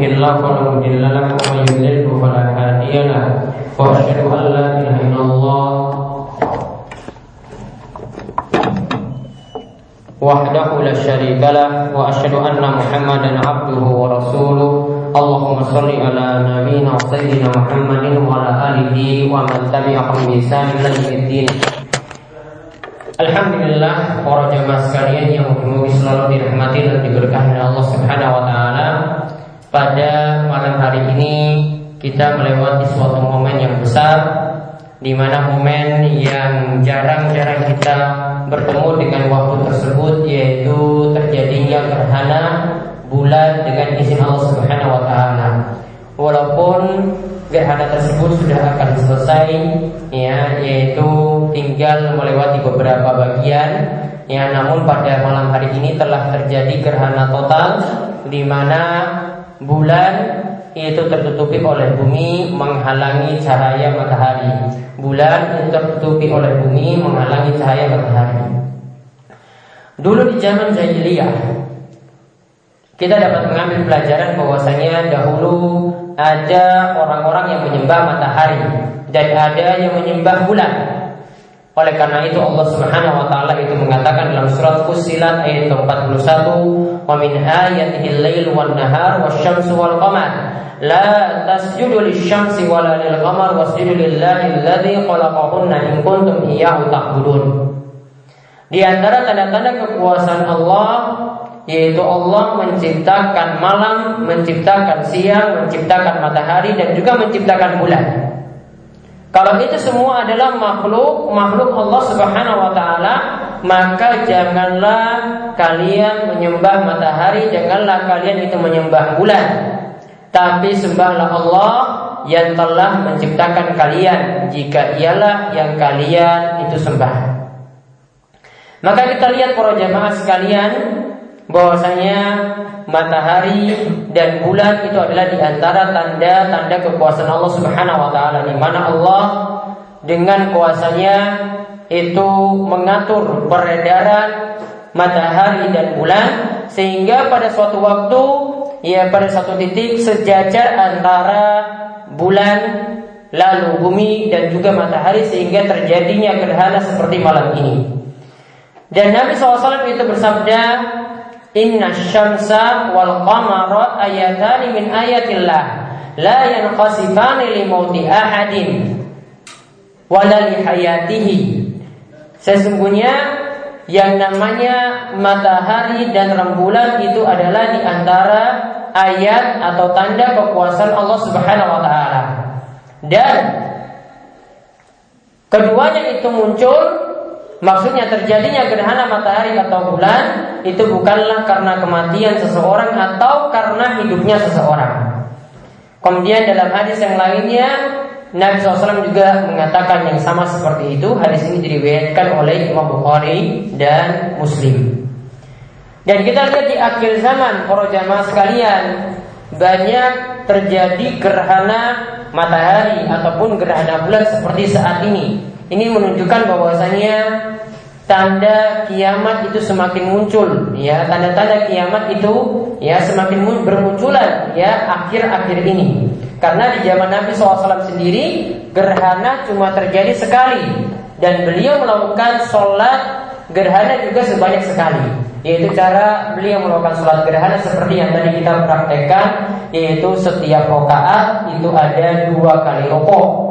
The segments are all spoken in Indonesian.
يهده الله فلا مضل له ومن يضلل فلا هادي له واشهد ان لا اله الا الله وحده لا شريك له واشهد ان محمدا عبده ورسوله اللهم صل على نبينا وسيدنا محمد وعلى اله ومن تبعهم باحسان الى يوم الدين Alhamdulillah para jemaah sekalian yang mungkin selalu dirahmati dan diberkahi oleh Allah Subhanahu wa taala. Pada malam hari ini kita melewati suatu momen yang besar di mana momen yang jarang-jarang kita bertemu dengan waktu tersebut yaitu terjadinya gerhana bulan dengan izin Allah Subhanahu wa taala. Walaupun gerhana tersebut sudah akan selesai ya yaitu tinggal melewati beberapa bagian ya namun pada malam hari ini telah terjadi gerhana total di mana bulan itu tertutupi oleh bumi menghalangi cahaya matahari. Bulan itu tertutupi oleh bumi menghalangi cahaya matahari. Dulu di zaman jahiliyah kita dapat mengambil pelajaran bahwasanya dahulu ada orang-orang yang menyembah matahari dan ada yang menyembah bulan. Oleh karena itu Allah Subhanahu wa taala itu mengatakan dalam surat Fussilat ayat 41, "Wa min ayatihi al-lail wan nahar wasyamsu wal qamar." La tasjudu lisyamsi wala lil qamar wasjudu lillahi alladzi khalaqahunna in kuntum iyyahu ta'budun. Di antara tanda-tanda kekuasaan Allah yaitu Allah menciptakan malam, menciptakan siang, menciptakan matahari dan juga menciptakan bulan. Kalau itu semua adalah makhluk makhluk Allah Subhanahu wa taala, maka janganlah kalian menyembah matahari, janganlah kalian itu menyembah bulan. Tapi sembahlah Allah yang telah menciptakan kalian jika ialah yang kalian itu sembah. Maka kita lihat para jamaah sekalian bahwasanya matahari dan bulan itu adalah di antara tanda-tanda kekuasaan Allah Subhanahu wa taala di mana Allah dengan kuasanya itu mengatur peredaran matahari dan bulan sehingga pada suatu waktu ya pada satu titik sejajar antara bulan lalu bumi dan juga matahari sehingga terjadinya gerhana seperti malam ini. Dan Nabi SAW itu bersabda, Inna syamsa wal qamara ayatani min ayatillah la yanqasifani li mauti ahadin wala li hayatihi. Sesungguhnya yang namanya matahari dan rembulan itu adalah di antara ayat atau tanda kekuasaan Allah Subhanahu wa taala. Dan keduanya itu muncul Maksudnya terjadinya gerhana matahari atau bulan itu bukanlah karena kematian seseorang atau karena hidupnya seseorang. Kemudian dalam hadis yang lainnya Nabi SAW juga mengatakan yang sama seperti itu. Hadis ini diriwayatkan oleh Imam Bukhari dan Muslim. Dan kita lihat di akhir zaman para jamaah sekalian banyak terjadi gerhana matahari ataupun gerhana bulan seperti saat ini. Ini menunjukkan bahwasanya tanda kiamat itu semakin muncul ya. Tanda-tanda kiamat itu ya semakin bermunculan ya akhir-akhir ini. Karena di zaman Nabi SAW sendiri gerhana cuma terjadi sekali. Dan beliau melakukan sholat gerhana juga sebanyak sekali. Yaitu cara beliau melakukan sholat gerhana seperti yang tadi kita praktekkan yaitu setiap rokaat itu ada dua kali rokok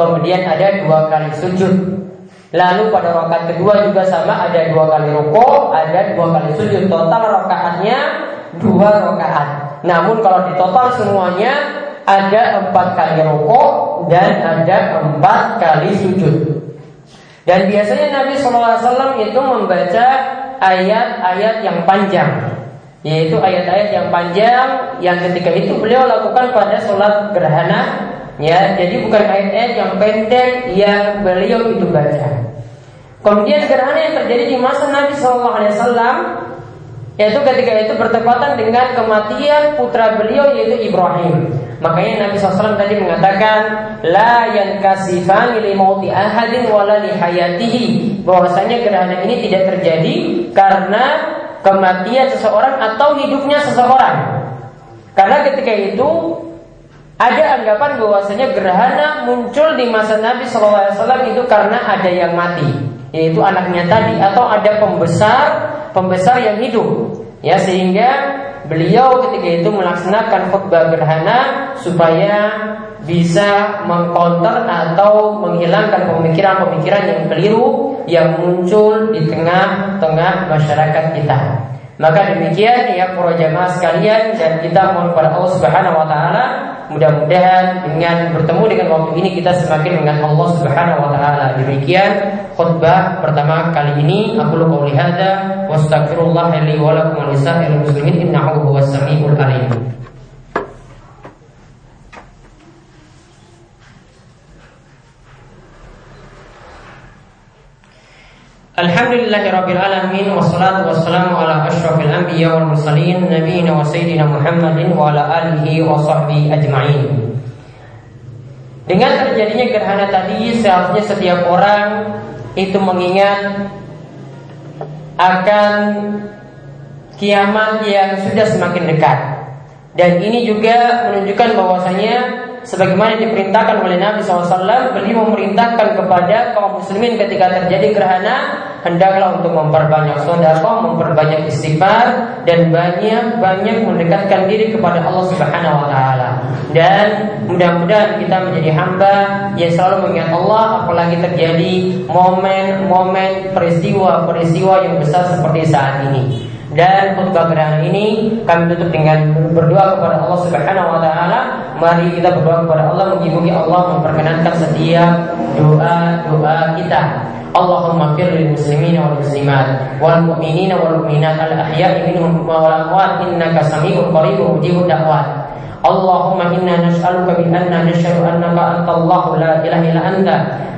kemudian ada dua kali sujud Lalu pada rakaat kedua juga sama ada dua kali rukuk, ada dua kali sujud. Total rakaatnya dua rakaat. Namun kalau di total semuanya ada empat kali rukuk dan ada empat kali sujud. Dan biasanya Nabi SAW itu membaca ayat-ayat yang panjang yaitu ayat-ayat yang panjang yang ketika itu beliau lakukan pada sholat gerhana Ya, jadi bukan ayat-ayat yang pendek yang beliau itu baca. Kemudian gerhana yang terjadi di masa Nabi Wasallam yaitu ketika itu bertepatan dengan kematian putra beliau yaitu Ibrahim. Makanya Nabi SAW tadi mengatakan la yankasifan li mauti ahadin wala li hayatihi bahwasanya gerhana ini tidak terjadi karena kematian seseorang atau hidupnya seseorang. Karena ketika itu ada anggapan bahwasanya gerhana muncul di masa Nabi SAW itu karena ada yang mati, yaitu anaknya tadi, atau ada pembesar pembesar yang hidup, ya sehingga beliau ketika itu melaksanakan khutbah gerhana supaya bisa mengkonter atau menghilangkan pemikiran-pemikiran yang keliru yang muncul di tengah-tengah masyarakat kita. Maka demikian ya para jamaah sekalian dan kita mohon kepada Allah Subhanahu wa taala mudah-mudahan dengan bertemu dengan waktu ini kita semakin mengingat Allah Subhanahu wa taala. Demikian khutbah pertama kali ini aku qouli hadza wa astaghfirullah li wa lakum wa lisa'il muslimin innahu huwas samiul alim. Alhamdulillahirabbil alamin wassalatu wassalamu ala asyrafil anbiya wal mursalin nabiyina wa sayyidina Muhammadin wa ala alihi wa sahbihi ajma'in. Dengan terjadinya gerhana tadi seharusnya setiap orang itu mengingat akan kiamat yang sudah semakin dekat. Dan ini juga menunjukkan bahwasanya sebagaimana diperintahkan oleh Nabi SAW beliau memerintahkan kepada kaum muslimin ketika terjadi gerhana hendaklah untuk memperbanyak sedekah, memperbanyak istighfar dan banyak banyak mendekatkan diri kepada Allah Subhanahu wa taala. Dan mudah-mudahan kita menjadi hamba yang selalu mengingat Allah apalagi terjadi momen-momen peristiwa-peristiwa yang besar seperti saat ini. Dan khutbah gerhana ini kami tutup dengan berdoa kepada Allah Subhanahu wa taala. Mari kita berdoa kepada Allah mugi Allah memperkenankan setiap doa-doa kita. Allahumma fir lil muslimin wal muslimat wal mu'minina wal mu'minat al ahya'i minhum wal amwat innaka samii'un qaribun mujibud da'wat. Allahumma inna nas'aluka bi anna nashhadu annaka anta Allah la ilaha illa anta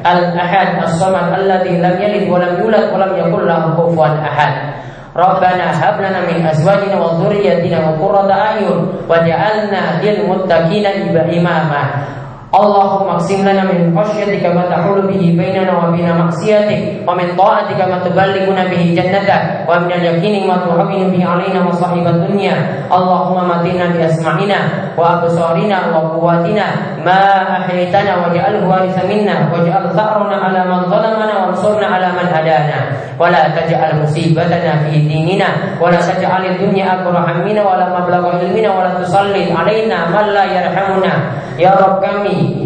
al ahad as-samad alladhi lam yalid wa lam yulad wa lam Rabbana hab lana min azwajina wa dhurriyyatina qurrata a'yun waj'alna lil muttaqina imama. Allahumma qsim lana min khashyatika ma tahulu bihi bainana wa baina ma'siyatik wa min ta'atika ma tuballighuna bihi jannatak wa min al-yaqini ma tuhawwinu bihi alaina masahibat dunya Allahumma matina bi asma'ina wa absarina wa quwwatina ma ahyaytana waj'alhu waritha minna waj'al tha'rana ala man zalamana wa ansurna ala man hadana. Wa la taj'al musibatana fi dinina wa la taj'al ad-dunya akbar hammina wa la mablagha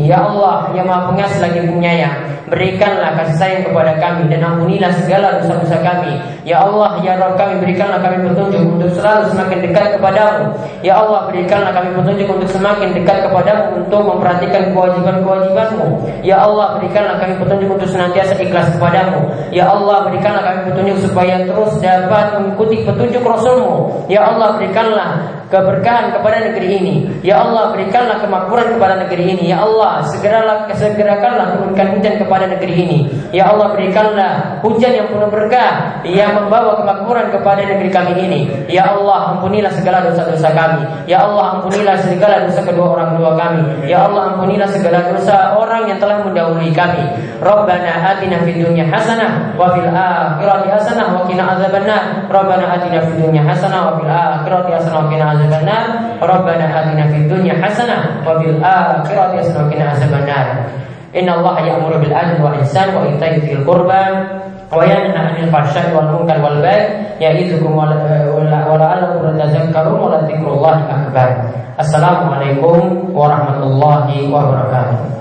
ya Ya Allah yang maha pengasih lagi penyayang Berikanlah kasih sayang kepada kami Dan ampunilah segala dosa-dosa kami. Ya Allah ya Rabb kami berikanlah kami petunjuk Untuk selalu semakin dekat kepadamu. Ya Allah berikanlah kami petunjuk Untuk semakin dekat kepadamu Untuk memperhatikan kewajiban-kewajibanmu. Ya Allah berikanlah kami petunjuk Untuk senantiasa ikhlas kepadamu. Ya Allah berikanlah kami petunjuk Supaya terus dapat mengikuti petunjuk Rasulmu. Ya Allah berikanlah keberkahan kepada negeri ini. Ya Allah, berikanlah kemakmuran kepada negeri ini. Ya Allah, segeralah segerakanlah turunkan hujan kepada negeri ini. Ya Allah, berikanlah hujan yang penuh berkah yang membawa kemakmuran kepada negeri kami ini. Ya Allah, ampunilah segala dosa-dosa kami. Ya Allah, ampunilah segala dosa kedua orang tua kami. Ya Allah, ampunilah segala dosa orang yang telah mendahului kami. Rabbana atina fid dunya hasanah wa fil akhirati hasanah wa qina adzabannar. Rabbana atina fid dunya hasanah wa fil akhirati hasanah wa qina lana rabbana atina fid dunya hasanah wa bil akhirati hasanah wa qina azabannar. Inna allaha ya'muru bil adli wal ihsan wa ita'i dzil qurba wa yanha 'anil fahsya'i wal munkar wal baghi ya'idzukum wa la'allakum tadhakkarun wa la dzikrullahi akbar. Assalamualaikum warahmatullahi wabarakatuh.